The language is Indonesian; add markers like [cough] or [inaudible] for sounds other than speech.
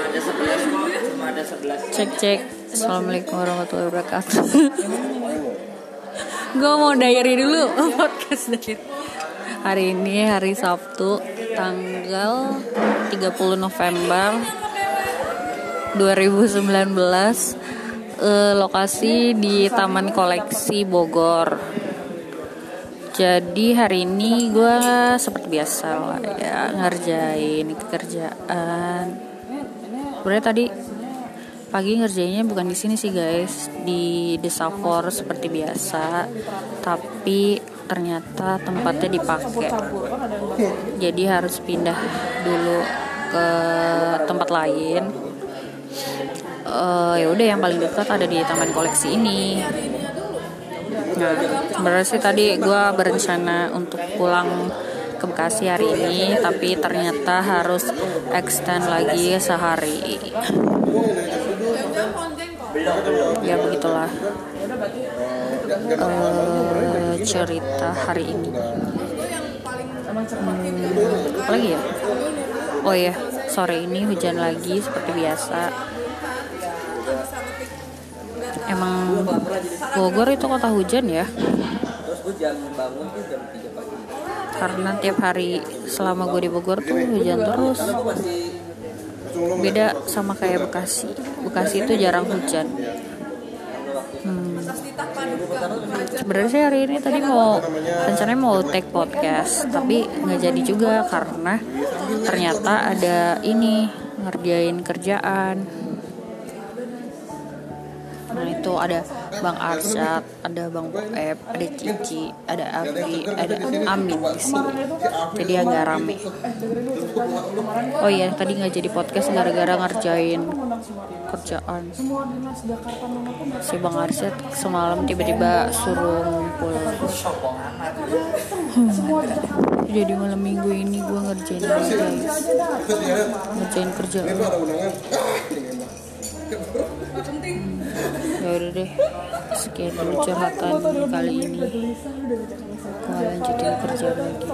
ada 11 kok, cuma ada 11. Cek cek. Assalamualaikum warahmatullahi wabarakatuh. [laughs] Gue mau diary dulu [laughs] podcast dari hari ini hari Sabtu tanggal 30 November 2019 eh, lokasi di Taman Koleksi Bogor. Jadi hari ini gue seperti biasa lah ya ngerjain kerjaan. Sebenarnya tadi pagi ngerjainnya bukan di sini sih guys di Desafor seperti biasa, tapi ternyata tempatnya dipakai. Jadi harus pindah dulu ke tempat lain. Uh, ya udah yang paling dekat ada di taman koleksi ini. Nah, sebenarnya sih tadi gue berencana untuk pulang ke Bekasi hari ini, tapi ternyata harus extend lagi sehari. Ya begitulah uh, cerita hari ini. Hmm, apa lagi ya? Oh ya, sore ini hujan lagi seperti biasa emang Bogor itu kota hujan ya gue jam bangun tuh jam 3 pagi. karena tiap hari selama gue di Bogor tuh hujan terus beda sama kayak Bekasi Bekasi itu jarang hujan hmm. sebenarnya sih hari ini tadi mau rencananya mau take podcast tapi nggak jadi juga karena ternyata ada ini ngerjain kerjaan Nah itu ada Bang Arsyad, ada Bang Boeb, ada Cici, ada Avi, ada Amin di sini. Jadi agak rame. Oh iya, tadi nggak jadi podcast gara-gara ngerjain kerjaan. Si Bang Arsyad semalam tiba-tiba suruh ngumpul. Hmm. Jadi malam minggu ini gue ngerjain guys. Ngerjain kerjaan. Ya udah deh sekian dulu curhatan kali ini. Gue lanjutin kerja lagi